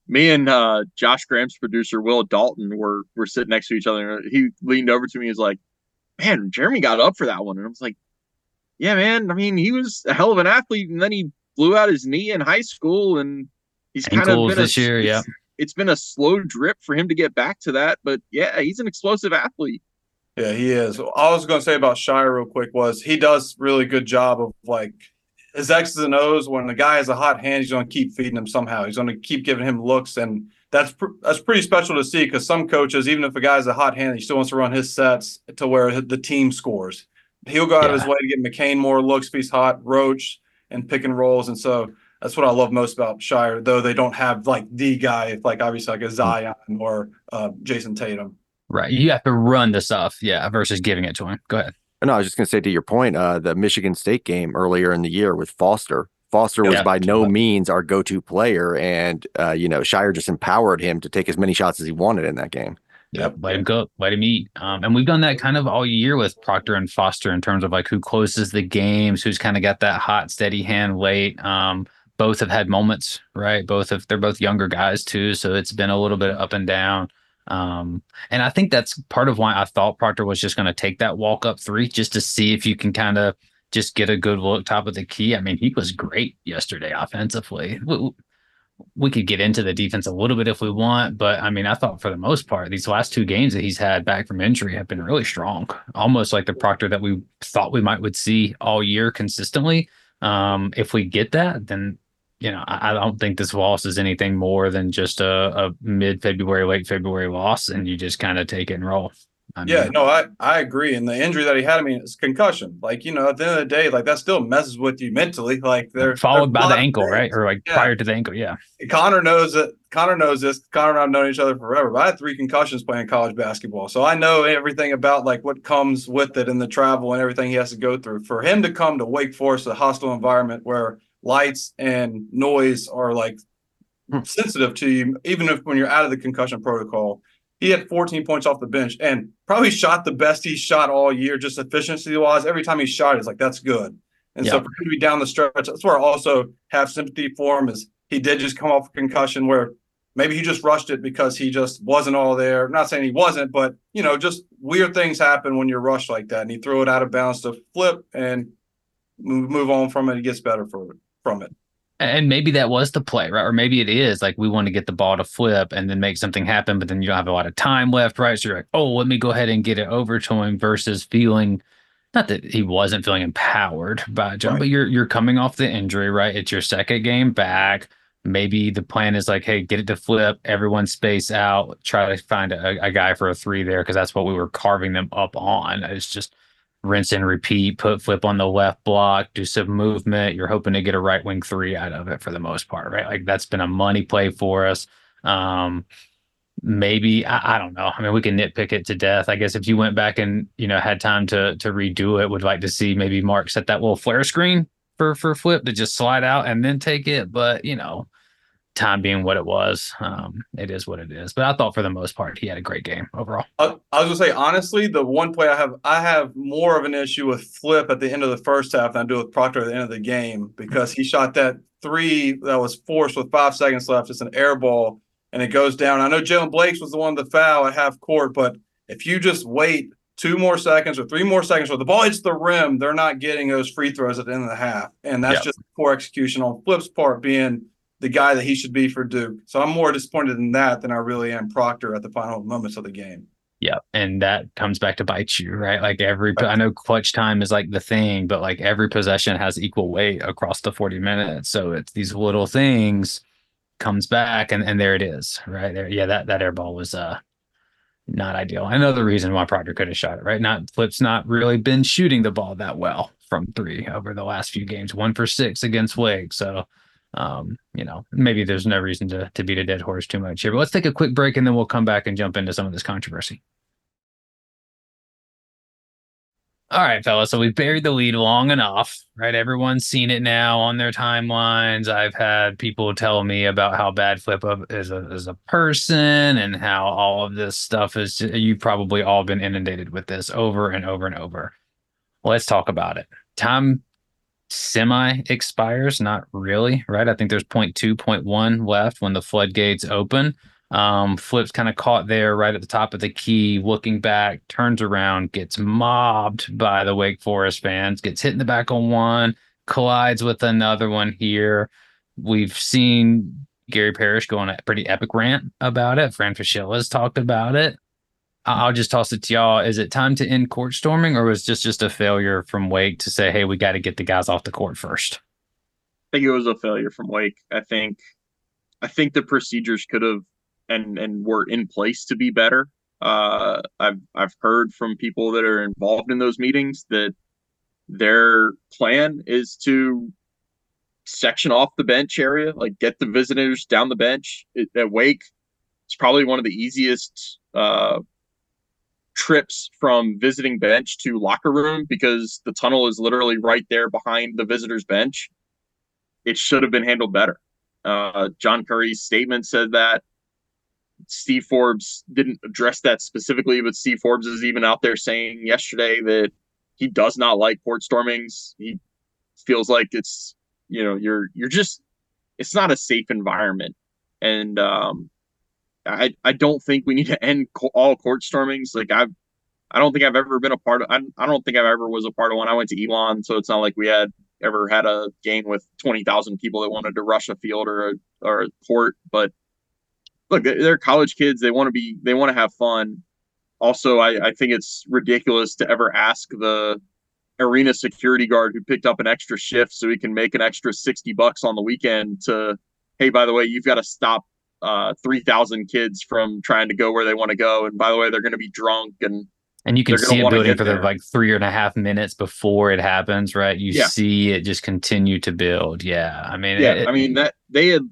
me and uh Josh Graham's producer Will Dalton were were sitting next to each other. and He leaned over to me. and was like, "Man, Jeremy got up for that one." And I was like, "Yeah, man. I mean, he was a hell of an athlete, and then he blew out his knee in high school, and he's kind of Ankles been a, this year, yeah. it's- It's been a slow drip for him to get back to that, but yeah, he's an explosive athlete. Yeah, he is. All I was going to say about Scheyer real quick was he does really good job of like his X's and O's. When the guy has a hot hand, he's going to keep feeding him somehow. He's going to keep giving him looks, and that's pr- that's pretty special to see because some coaches, even if a guy's a hot hand, he still wants to run his sets to where the team scores. He'll go out of his way to get McCain more looks if he's hot, Roach, and pick and rolls, and so. That's what I love most about Scheyer, though they don't have like the guy, like obviously like a Zion or uh, Jayson Tatum. Right. You have to run the stuff, yeah, versus giving it to him. Go ahead. No, I was just going to say to your point, uh, the Michigan State game earlier in the year with Foster. Foster was Yeah. by no means our go-to player, and uh, you know Scheyer just empowered him to take as many shots as he wanted in that game. Yep. Let him cook, let him eat. Um, and we've done that kind of all year with Proctor and Foster in terms of like who closes the games, who's kind of got that hot, steady hand late. Um, both have had moments, right? Both have they're both younger guys too. So it's been a little bit up and down. Um, and I think that's part of why I thought Proctor was just going to take that walk up three just to see if you can kind of just get a good look top of the key. I mean, he was great yesterday offensively. We, we could get into the defense a little bit if we want, but I mean, I thought for the most part, these last two games that he's had back from injury have been really strong, almost like the Proctor that we thought we might would see all year consistently. Um, if we get that, then you know, I, I don't think this loss is anything more than just a, a mid February, late February loss, and you just kind of take it and roll. I Yeah, no, I, I agree. And the injury that he had, I mean, it's concussion. Like, you know, at the end of the day, like that still messes with you mentally. Like they're followed they're by the ankle, right? Or like Yeah. prior to the ankle, yeah. Conor knows that Conor knows this. Conor and I've known each other forever. But I had three concussions playing college basketball. So I know everything about like what comes with it and the travel and everything he has to go through. For him to come to Wake Forest, a hostile environment where lights and noise are like hmm. sensitive to you, even if when you're out of the concussion protocol. He had 14 points off the bench and probably shot the best he shot all year, just efficiency wise. Every time he shot, it's like that's good. And so Yeah. for him to be down the stretch, that's where I also have sympathy for him. Is he did just come off a concussion where maybe he just rushed it because he just wasn't all there. I'm not saying he wasn't, but you know, just weird things happen when you're rushed like that, and he threw it out of bounds to flip and move, move on from it. He gets better for from it. And maybe that was the play, right? Or maybe it is like we want to get the ball to flip and then make something happen, but then you don't have a lot of time left, right? So you're like, oh, let me go ahead and get it over to him versus feeling not that he wasn't feeling empowered by Jon, Right. but you're you're coming off the injury, right? It's your second game back. Maybe the plan is like, hey, get it to flip, everyone space out, try to find a, a guy for a three there because that's what we were carving them up on. It's just rinse and repeat, put flip on the left block, do some movement. You're hoping to get a right wing three out of it for the most part, right? Like that's been a money play for us. Um, maybe I, I don't know. I mean, we can nitpick it to death. I guess if you went back and you know had time to to redo it, would like to see maybe Mark set that little flare screen for for flip to just slide out and then take it. But you know, time being what it was, um, it is what it is. But I thought for the most part he had a great game overall. I, I was gonna say honestly, the one play I have I have more of an issue with Flip at the end of the first half than I do with Proctor at the end of the game because he shot that three that was forced with five seconds left. It's an air ball and it goes down. I know Jalen Blake's was the one to foul at half court, but if you just wait two more seconds or three more seconds or the ball hits the rim, they're not getting those free throws at the end of the half. And that's Yep. just poor execution on Flip's part being the guy that he should be for Duke. So I'm more disappointed in that than I really am Proctor at the final moments of the game. Yeah, and that comes back to bite you, right? Like every, I know clutch time is like the thing, but like every possession has equal weight across the 40 minutes. So it's these little things comes back and, and there it is, right there. Yeah, that, that air ball was uh not ideal. Another reason why Proctor could have shot it, right? Not Flip's not really been shooting the ball that well from three over the last few games, one for six against Wake. So um, you know, maybe there's no reason to to beat a dead horse too much here. But let's take a quick break and then we'll come back and jump into some of this controversy. All right, fellas. So we've buried the lead long enough, right? Everyone's seen it now on their timelines. I've had people tell me about how bad Flip Up is a, as a person and how all of this stuff is. You've probably all been inundated with this over and over and over. Let's talk about it. Time semi expires, not really, right? I think there's 0.2, 0.1 left when the floodgates open. Um, flips kind of caught there right at the top of the key, looking back, turns around, gets mobbed by the Wake Forest fans, gets hit in the back on one, collides with another one here. We've seen Gary Parrish go on a pretty epic rant about it. Fran Fraschilla has talked about it. I'll just toss it to y'all. Is it time to end court storming, or was this just a failure from Wake to say, hey, we got to get the guys off the court first? I think it was a failure from Wake. I think I think the procedures could have and and were in place to be better. Uh, I've I've heard from people that are involved in those meetings that their plan is to section off the bench area, like get the visitors down the bench It- at Wake. It's probably one of the easiest uh, trips from visiting bench to locker room because the tunnel is literally right there behind the visitors bench. It should have been handled better. Uh, John Currie's statement said that. Steve Forbes didn't address that specifically, but Steve Forbes is even out there saying yesterday that he does not like port stormings. He feels like it's you know you're you're just it's not a safe environment, and um, I I don't think we need to end co- all court stormings. Like I've I don't think I've ever been a part of. I, I don't think I've ever was a part of one. I went to Elon, so it's not like we had ever had a game with twenty thousand people that wanted to rush a field or a or a court. But look, they're college kids. They want to be. They want to have fun. Also, I, I think it's ridiculous to ever ask the arena security guard who picked up an extra shift so he can make an extra sixty bucks on the weekend to, hey, by the way, you've got to stop uh, three thousand kids from trying to go where they want to go, and by the way, they're going to be drunk and And you can see it building for the like three and a half minutes before it happens, right? You Yeah. see it just continue to build. Yeah. I mean, yeah, it- I mean that they had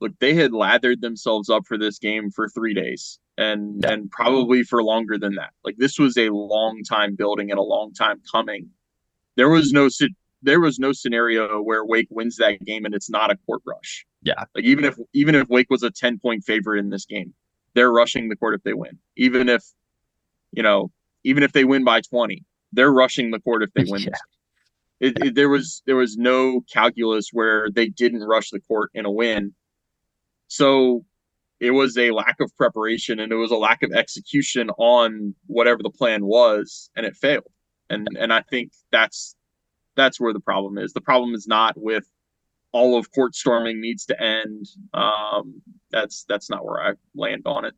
look they had lathered themselves up for this game for three days and Yeah. and probably for longer than that. Like this was a long time building and a long time coming. There was no there was no scenario where Wake wins that game and it's not a court rush. Yeah. Like even if even if Wake was a 10 point favorite in this game, they're rushing the court if they win. Even if you know, even if they win by 20, they're rushing the court if they win Yeah. this. It, it, there was there was no calculus where they didn't rush the court in a win. So it was a lack of preparation and it was a lack of execution on whatever the plan was and it failed. And and I think that's that's where the problem is. The problem is not with all of court storming needs to end. Um, that's that's not where I land on it.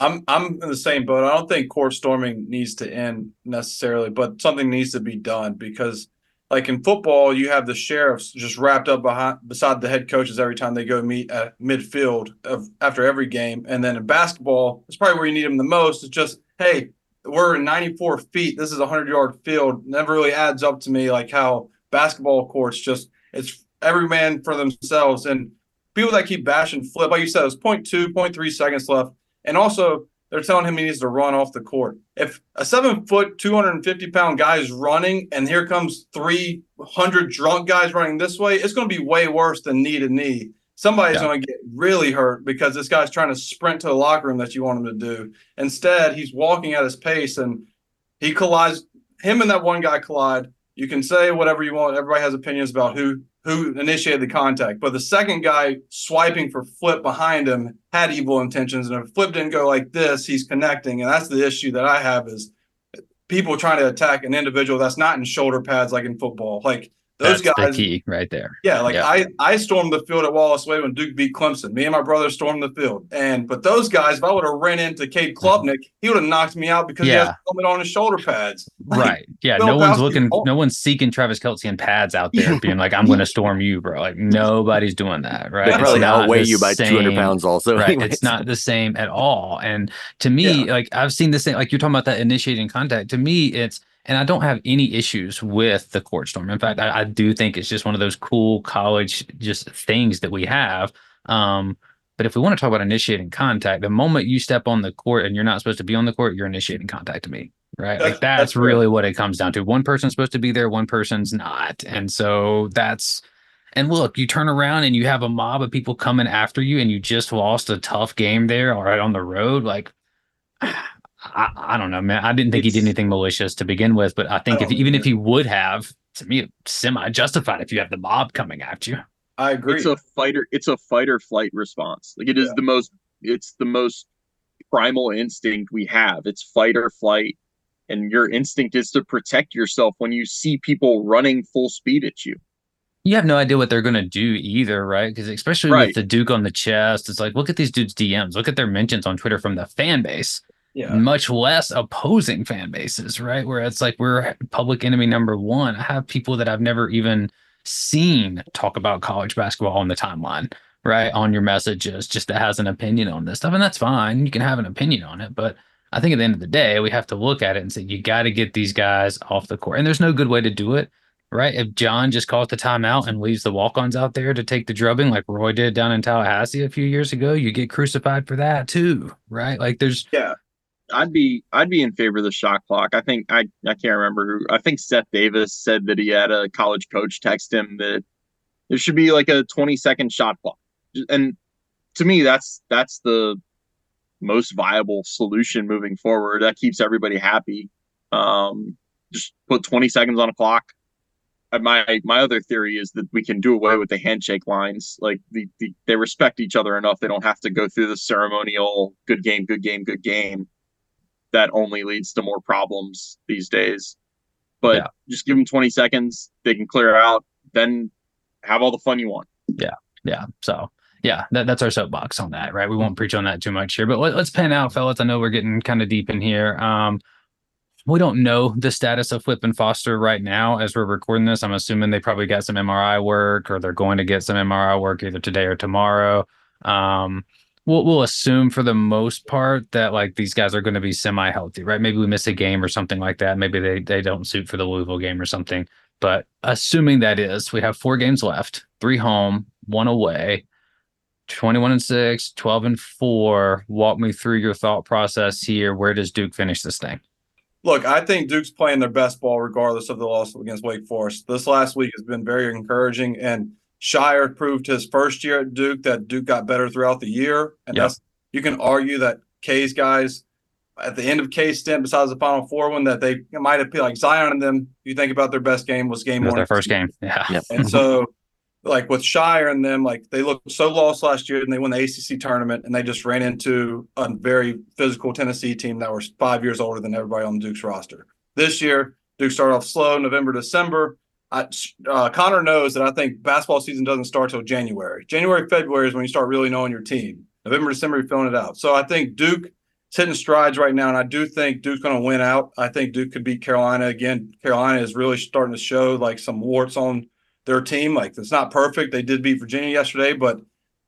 I'm I'm in the same boat. I don't think court storming needs to end necessarily, but something needs to be done because, like in football, you have the sheriffs just wrapped up behind beside the head coaches every time they go meet at midfield of after every game, and then in basketball, it's probably where you need them the most. It's just hey, we're 94 feet. This is a hundred yard field. Never really adds up to me like how basketball courts just it's every man for themselves and people that keep bashing flip like you said, it's was 0.2, 0.3 seconds left. And also, they're telling him he needs to run off the court. If a seven foot, 250 pound guy is running and here comes 300 drunk guys running this way, it's going to be way worse than knee to knee. Somebody's Yeah. going to get really hurt because this guy's trying to sprint to the locker room that you want him to do. Instead, he's walking at his pace and he collides. Him and that one guy collide. You can say whatever you want. Everybody has opinions about who who initiated the contact. But the second guy swiping for Flip behind him had evil intentions. And if Flip didn't go like this, he's connecting. And that's the issue that I have is people trying to attack an individual that's not in shoulder pads like in football. Like those That's guys, the key right there. yeah, like Yeah. I I stormed the field at Wallace Wade when Duke beat Clemson. Me and my brother stormed the field, and but those guys, if I would have ran into Cade mm-hmm. Klubnik, he would have knocked me out because he Yeah. has helmet on his shoulder pads. Like, Right. Yeah. Phil No one's Bowski- looking, oh. no one's seeking Travis Kelce and pads out there being like, I'm going to storm you, bro. Like, nobody's doing that. Right. They It's probably not outweigh the you by 200 pounds also. right anyways. it's not the same at all and to me like i've seen this thing like you're talking about that initiating contact to me it's and i don't have any issues with the court storm. In fact I, I do think it's just one of those cool college just things that we have. Um but if we want to talk about initiating contact the moment you step on the court and you're not supposed to be on the court you're initiating contact to me right? That's- like that's, that's really what it comes down to. One person's supposed to be there one person's not. And so that's and look, you turn around and you have a mob of people coming after you, and you just lost a tough game there, all right, on the road. Like, I, I don't know, man. I didn't think he did anything malicious to begin with, but I think I if don't even if he would have, to me, semi justified if you have the mob coming after you. I agree. It's a fighter. It's a fight or flight response. Like it is Yeah. the most. It's the most primal instinct we have. It's fight or flight, and your instinct is to protect yourself when you see people running full speed at you. You have no idea what they're going to do either, right? Because especially Right. with the Duke on the chest, it's like, look at these dudes' DMs, look at their mentions on Twitter from the fan base. Yeah. much less opposing fan bases, right? Where it's like we're public enemy number one. I have people that I've never even seen talk about college basketball on the timeline, right? On your messages, just that has an opinion on this stuff. And that's fine. You can have an opinion on it. But I think at the end of the day, we have to look at it and say, you got to get these guys off the court. And there's no good way to do it. Right. If Jon just calls the timeout and leaves the walk ons out there to take the drubbing like Roy did down in Tallahassee a few years ago, you get crucified for that too. Right. Like there's I'd be I'd be in favor of the shot clock. I think I I can't remember. I think Seth Davis said that he had a college coach text him that there should be like a 20 second shot clock. And to me that's that's the most viable solution moving forward. That keeps everybody happy. Um just put 20 seconds on a clock. Uh, My my other theory is that we can do away with the handshake lines. Like the, the they respect each other enough. They don't have to go through the ceremonial good game, good game, good game that only leads to more problems these days. But Yeah. just give them 20 seconds, they can clear out, then have all the fun you want. yeah Yeah. so yeah that, that's our soapbox on that right we won't preach on that too much here but let, let's pan out fellas i know we're getting kind of deep in here um we don't know the status of Flip and Foster right now as we're recording this. I'm assuming they probably got some MRI work or they're going to get some MRI work either today or tomorrow. Um, we'll, we'll assume for the most part that like these guys are going to be semi healthy, right? Maybe we miss a game or something like that. Maybe they, they don't suit for the Louisville game or something. But assuming that is, we have four games left, three home, one away. 21 and 6, 12 and 4. Walk me through your thought process here. Where does Duke finish this thing? Look, I think Duke's playing their best ball regardless of the loss against Wake Forest. This last week has been very encouraging, and Scheyer proved his first year at Duke that Duke got better throughout the year. And Yep. that's you can argue that K's guys at the end of K's stint, besides the Final Four one, that they might have like Zion and them. You think about their best game was game was one, their first game. Yeah. Yep. and so, like with Shire and them, like they looked so lost last year, and they won the ACC tournament, and they just ran into a very physical Tennessee team that was five years older than everybody on Duke's roster. This year, Duke started off slow, November, December. I, uh, Conor knows that I think basketball season doesn't start till January. January, February is when you start really knowing your team. November, December, you're filling it out. So I think Duke is hitting strides right now, and I do think Duke's going to win out. I think Duke could beat Carolina again. Carolina is really starting to show like some warts on their team. Like it's not perfect. They did beat Virginia yesterday, but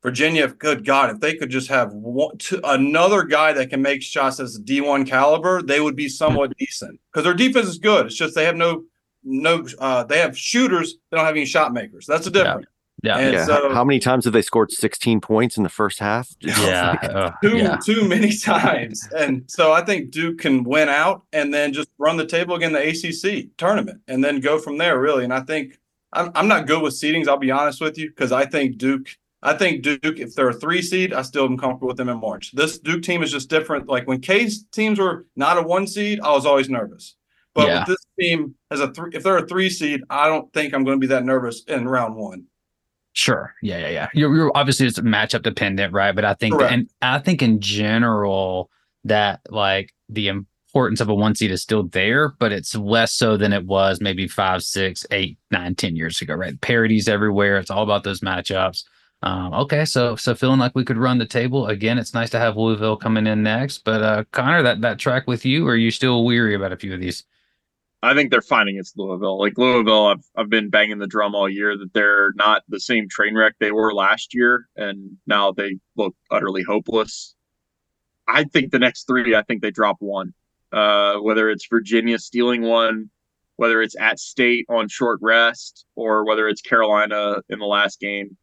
Virginia, good God, if they could just have one, two, another guy that can make shots as a D1 caliber, they would be somewhat decent because their defense is good. It's just they have no, no, uh, they have shooters. They don't have any shot makers. That's the difference. Yeah. And yeah. so- how many times have they scored 16 points in the first half? Yeah. uh, Too, yeah. too many times. And so I think Duke can win out and then just run the table again, the ACC tournament, and then go from there, really. And I think I'm, I'm not good with seedings, I'll be honest with you, because I think Duke, I think Duke, if they're a three seed, I still am comfortable with them in March. This Duke team is just different. Like when K's teams were not a one seed, I was always nervous. But Yeah. with this team as a three, if they're a three seed, I don't think I'm going to be that nervous in round one. Sure. Yeah, yeah, yeah. You're, you're obviously it's matchup dependent, right? But I think, Correct. and I think in general that like the importance of a one seed is still there, but it's less so than it was maybe five, six, eight, nine, ten years ago, right? Parodies everywhere. It's all about those matchups. Um, okay, so so feeling like we could run the table again. It's nice to have Louisville coming in next, but uh, Conor, that that track with you, or are you still weary about a few of these? I think they're fine against Louisville. Like Louisville, I've I've been banging the drum all year that they're not the same train wreck they were last year, and now they look utterly hopeless. I think the next three, I think they drop one. Uh, whether it's Virginia stealing one, whether it's at State on short rest, or whether it's Carolina in the last game.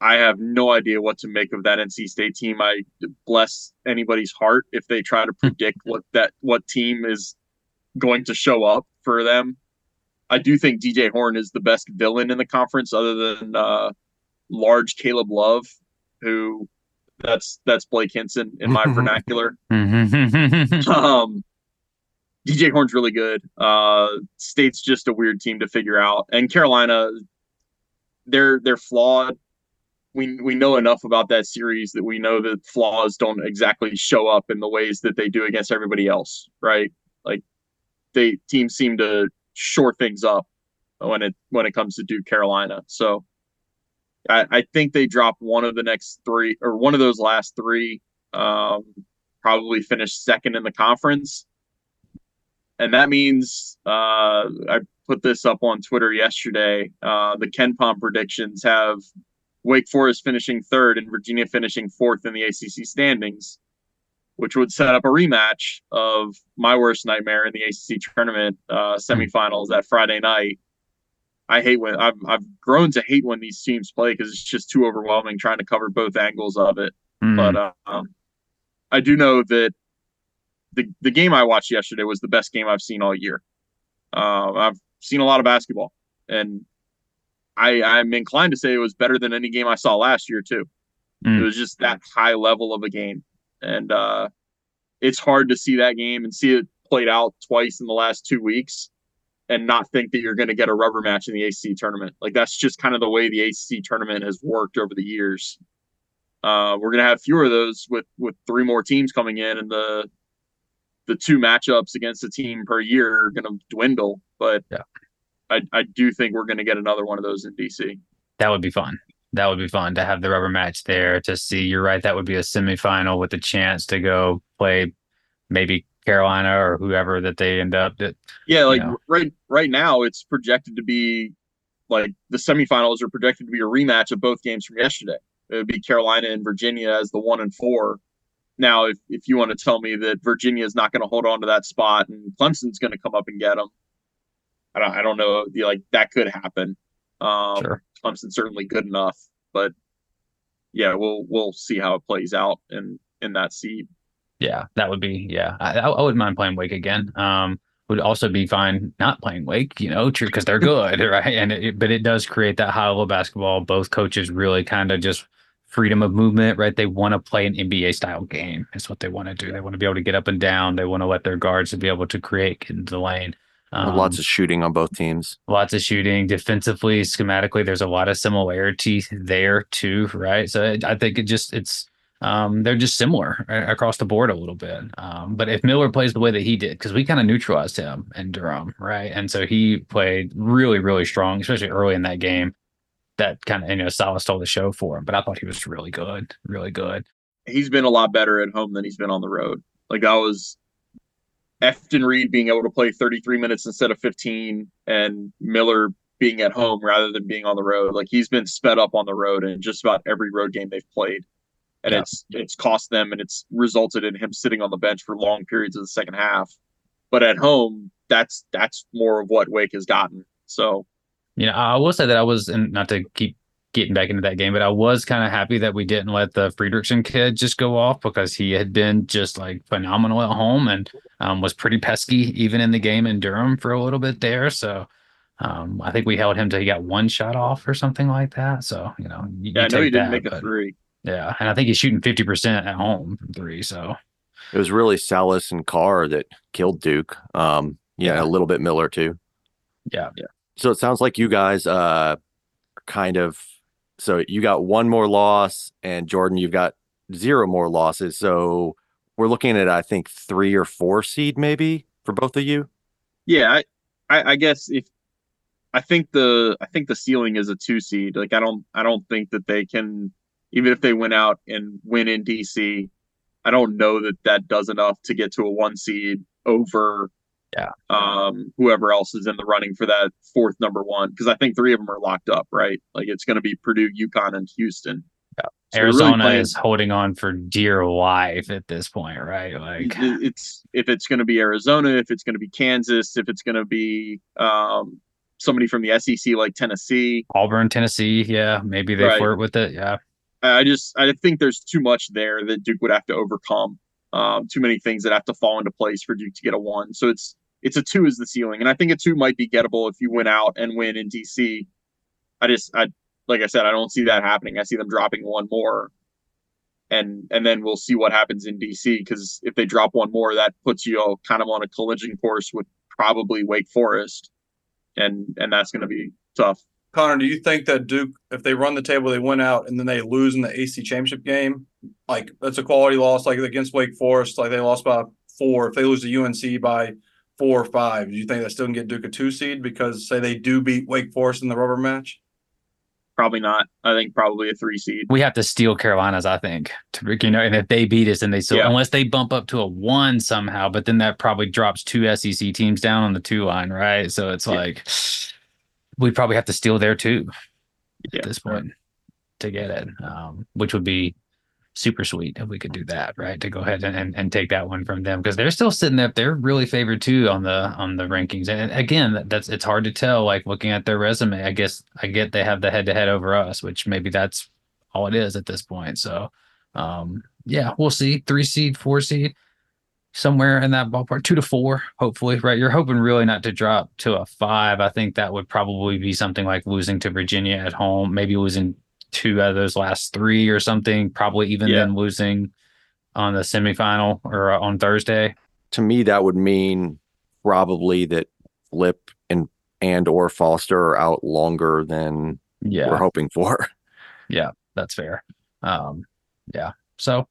I have no idea what to make of that NC State team. I bless anybody's heart if they try to predict what that what team is going to show up for them. I do think DJ Horne is the best villain in the conference, other than uh, large Caleb Love, who that's that's Blake Hinson in my vernacular. um, DJ Horne's really good. Uh, State's just a weird team to figure out, and Carolina, they're they're flawed. We we know enough about that series that we know that flaws don't exactly show up in the ways that they do against everybody else, right? They teams seem to shore things up when it when it comes to Duke Carolina. So I, I think they drop one of the next three or one of those last three. Um, probably finish second in the conference, and that means uh, I put this up on Twitter yesterday. Uh, the KenPom predictions have Wake Forest finishing third and Virginia finishing fourth in the ACC standings which would set up a rematch of my worst nightmare in the ACC tournament uh, semifinals that Friday night. I hate when I've I've grown to hate when these teams play because it's just too overwhelming trying to cover both angles of it. Mm. But um, I do know that the the game I watched yesterday was the best game I've seen all year. Uh, I've seen a lot of basketball, and I I'm inclined to say it was better than any game I saw last year too. Mm. It was just that high level of a game and uh, it's hard to see that game and see it played out twice in the last two weeks and not think that you're going to get a rubber match in the ACC tournament. Like that's just kind of the way the ACC tournament has worked over the years. Uh, we're going to have fewer of those with with three more teams coming in, and the the two matchups against a team per year are going to dwindle. But yeah. I I do think we're going to get another one of those in DC. That would be fun that would be fun to have the rubber match there to see. You're right. That would be a semifinal with a chance to go play maybe Carolina or whoever that they end up. That yeah, like you know. right right now, it's projected to be like the semifinals are projected to be a rematch of both games from yesterday. It would be Carolina and Virginia as the one and four. Now, if, if you want to tell me that Virginia is not going to hold on to that spot and Clemson's going to come up and get them, I don't I don't know. Like that could happen. Um, sure. Clemson's certainly good enough, but yeah, we'll we'll see how it plays out in in that seed. Yeah, that would be yeah. I, I wouldn't mind playing Wake again. Um, would also be fine not playing Wake, you know, true because they're good, right? And it, but it does create that high level basketball. Both coaches really kind of just freedom of movement, right? They want to play an NBA style game. Is what they want to do. They want to be able to get up and down. They want to let their guards to be able to create get into the lane. Um, lots of shooting on both teams. Lots of shooting defensively, schematically. There's a lot of similarity there too, right? So I think it just it's um, they're just similar across the board a little bit. Um, but if Miller plays the way that he did, because we kind of neutralized him in Durham, right? And so he played really, really strong, especially early in that game. That kind of you know Sallis stole the show for him, but I thought he was really good, really good. He's been a lot better at home than he's been on the road. Like I was Efton Reid being able to play 33 minutes instead of 15, and Miller being at home rather than being on the road. Like he's been sped up on the road in just about every road game they've played, and yeah. it's it's cost them and it's resulted in him sitting on the bench for long periods of the second half. But at home, that's that's more of what Wake has gotten. So, you know, I will say that I was, and not to keep getting back into that game. But I was kind of happy that we didn't let the Friedrichsen kid just go off because he had been just like phenomenal at home and um, was pretty pesky even in the game in Durham for a little bit there. So um, I think we held him till he got one shot off or something like that. So you know, you, yeah, you I know he didn't that, make a three. Yeah, and I think he's shooting fifty percent at home from three. So it was really Sallis and Carr that killed Duke. Um, yeah, yeah, a little bit Miller too. Yeah, yeah. So it sounds like you guys uh kind of so you got one more loss, and Jordan, you've got zero more losses. So we're looking at I think three or four seed maybe for both of you. Yeah, I, I, I guess if I think the I think the ceiling is a two seed. Like I don't I don't think that they can even if they went out and win in DC. I don't know that that does enough to get to a one seed over Yeah. um whoever else is in the running for that fourth number one because I think three of them are locked up right like it's going to be Purdue UConn and Houston Yeah. Really Arizona is holding on for dear life at this point, right? Like, it's if it's going to be Arizona, if it's going to be Kansas, if it's going to be um, somebody from the SEC like Tennessee. Auburn, Tennessee, yeah, maybe they Right. flirt with it. Yeah, I just I think there's too much there that Duke would have to overcome. Um, too many things that have to fall into place for Duke to get a one. So it's it's a two is the ceiling, and I think a two might be gettable if you went out and win in DC. I just I like I said I don't see that happening. I see them dropping one more, and and then we'll see what happens in DC because if they drop one more, that puts you all kind of on a collision course with probably Wake Forest, and and that's going to be tough. Conor, do you think that Duke, if they run the table, they win out and then they lose in the AC championship game, like that's a quality loss, like against Wake Forest, like they lost by four. If they lose to UNC by four or five, do you think they still can get Duke a two seed because say they do beat Wake Forest in the rubber match? Probably not. I think probably a three seed. we have to steal Carolinas, I think, to you know, and if they beat us, and they still Yeah. unless they bump up to a one somehow, but then that probably drops two SEC teams down on the two line, right? So it's Yeah. like we probably have to steal there too Yeah. at this point to get it, um, which would be super sweet if we could do that, right? To go ahead and, and, and take that one from them because they're still sitting up. They're really favored too on the on the rankings, and again, that's it's hard to tell. Like looking at their resume, I guess I get they have the head to head over us, which maybe that's all it is at this point. So, um, yeah, we'll see. Three seed, four seed, somewhere in that ballpark, two to four, hopefully, right? You're hoping really not to drop to a five. I think that would probably be something like losing to Virginia at home, maybe losing two out of those last three or something, probably even Yeah. then losing on the semifinal or uh, on Thursday. To me, that would mean probably that Lip and and or Foster are out longer than Yeah. we're hoping for. Yeah, that's fair. Um, yeah. So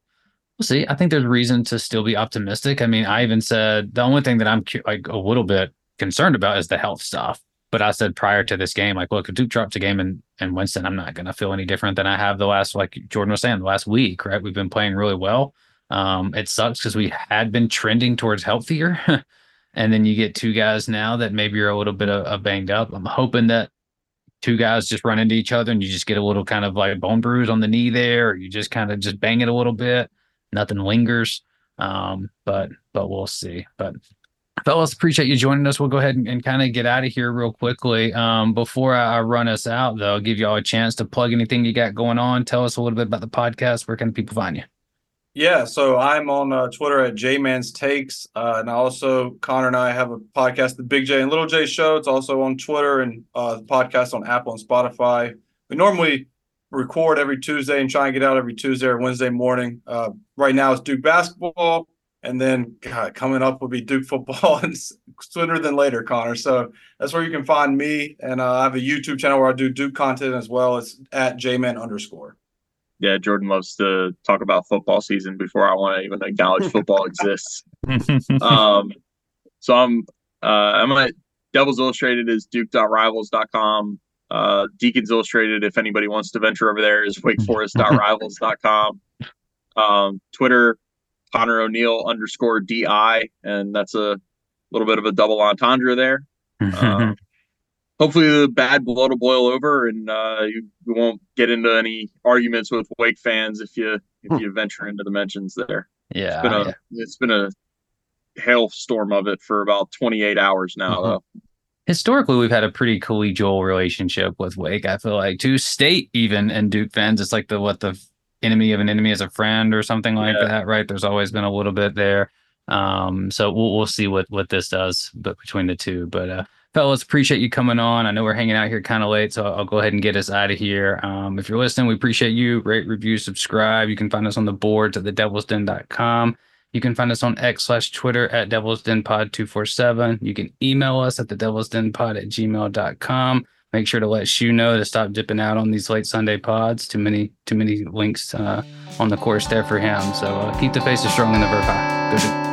we'll see. I think there's reason to still be optimistic. I mean, I even said the only thing that I'm cu- like a little bit concerned about is the health stuff. But I said prior to this game, like, look, if Duke drops a game in, in Winston, I'm not going to feel any different than I have the last, like Jordan was saying, the last week, right? We've been playing really well. Um, it sucks because we had been trending towards healthier. and then you get two guys now that maybe are a little bit of, of banged up. I'm hoping that two guys just run into each other and you just get a little kind of like bone bruise on the knee there, or you just kind of just bang it a little bit. Nothing lingers. Um, but but we'll see. But fellas, appreciate you joining us. We'll go ahead and, and kind of get out of here real quickly. Um, before I, I run us out, though, I'll give you all a chance to plug anything you got going on. Tell us a little bit about the podcast. Where can people find you? Yeah, so I'm on uh, Twitter at JMann's Takes, uh, and also Conor and I have a podcast, the Big J and Little J Show. It's also on Twitter and uh, the podcast on Apple and Spotify. We normally record every Tuesday and try and get out every Tuesday or Wednesday morning. Uh, right now it's Duke basketball, and then God, coming up will be Duke football, and sooner than later, Conor. So that's where you can find me, and uh, I have a YouTube channel where I do Duke content as well. It's at JMann underscore. Yeah, Jordan loves to talk about football season before I want to even acknowledge football exists. um, so I'm uh, I'm at Devils Illustrated is Duke.rivals.com. Uh, Deacons Illustrated, if anybody wants to venture over there, is WakeForest.rivals.com. Um, Twitter, Conor O'Neill underscore DI, and that's a little bit of a double entendre there. Um, hopefully the bad blood will boil over and uh, you, you won't get into any arguments with Wake fans if you if you venture into the mentions there. yeah, It's been a yeah. it's been a hailstorm of it for about 28 hours now Mhm. though. historically we've had a pretty collegial relationship with Wake. I feel like to state even and Duke fans, it's like the what the enemy of an enemy is a friend or something like Yeah. that, right? There's always been a little bit there. Um, so we'll we'll see what what this does, but between the two. But uh, fellas, appreciate you coming on. I know we're hanging out here kind of late, so I'll go ahead and get us out of here. Um, if you're listening, we appreciate you. Rate, review, subscribe. You can find us on the boards at thedevilsden.com. You can find us on X slash Twitter at Devil's Den Pod 247. You can email us at the Devil's Den Pod at gmail.com. Make sure to let Shu know to stop dipping out on these late Sunday pods. Too many, too many links uh, on the course there for him. So uh, keep the faces strong in the Verify.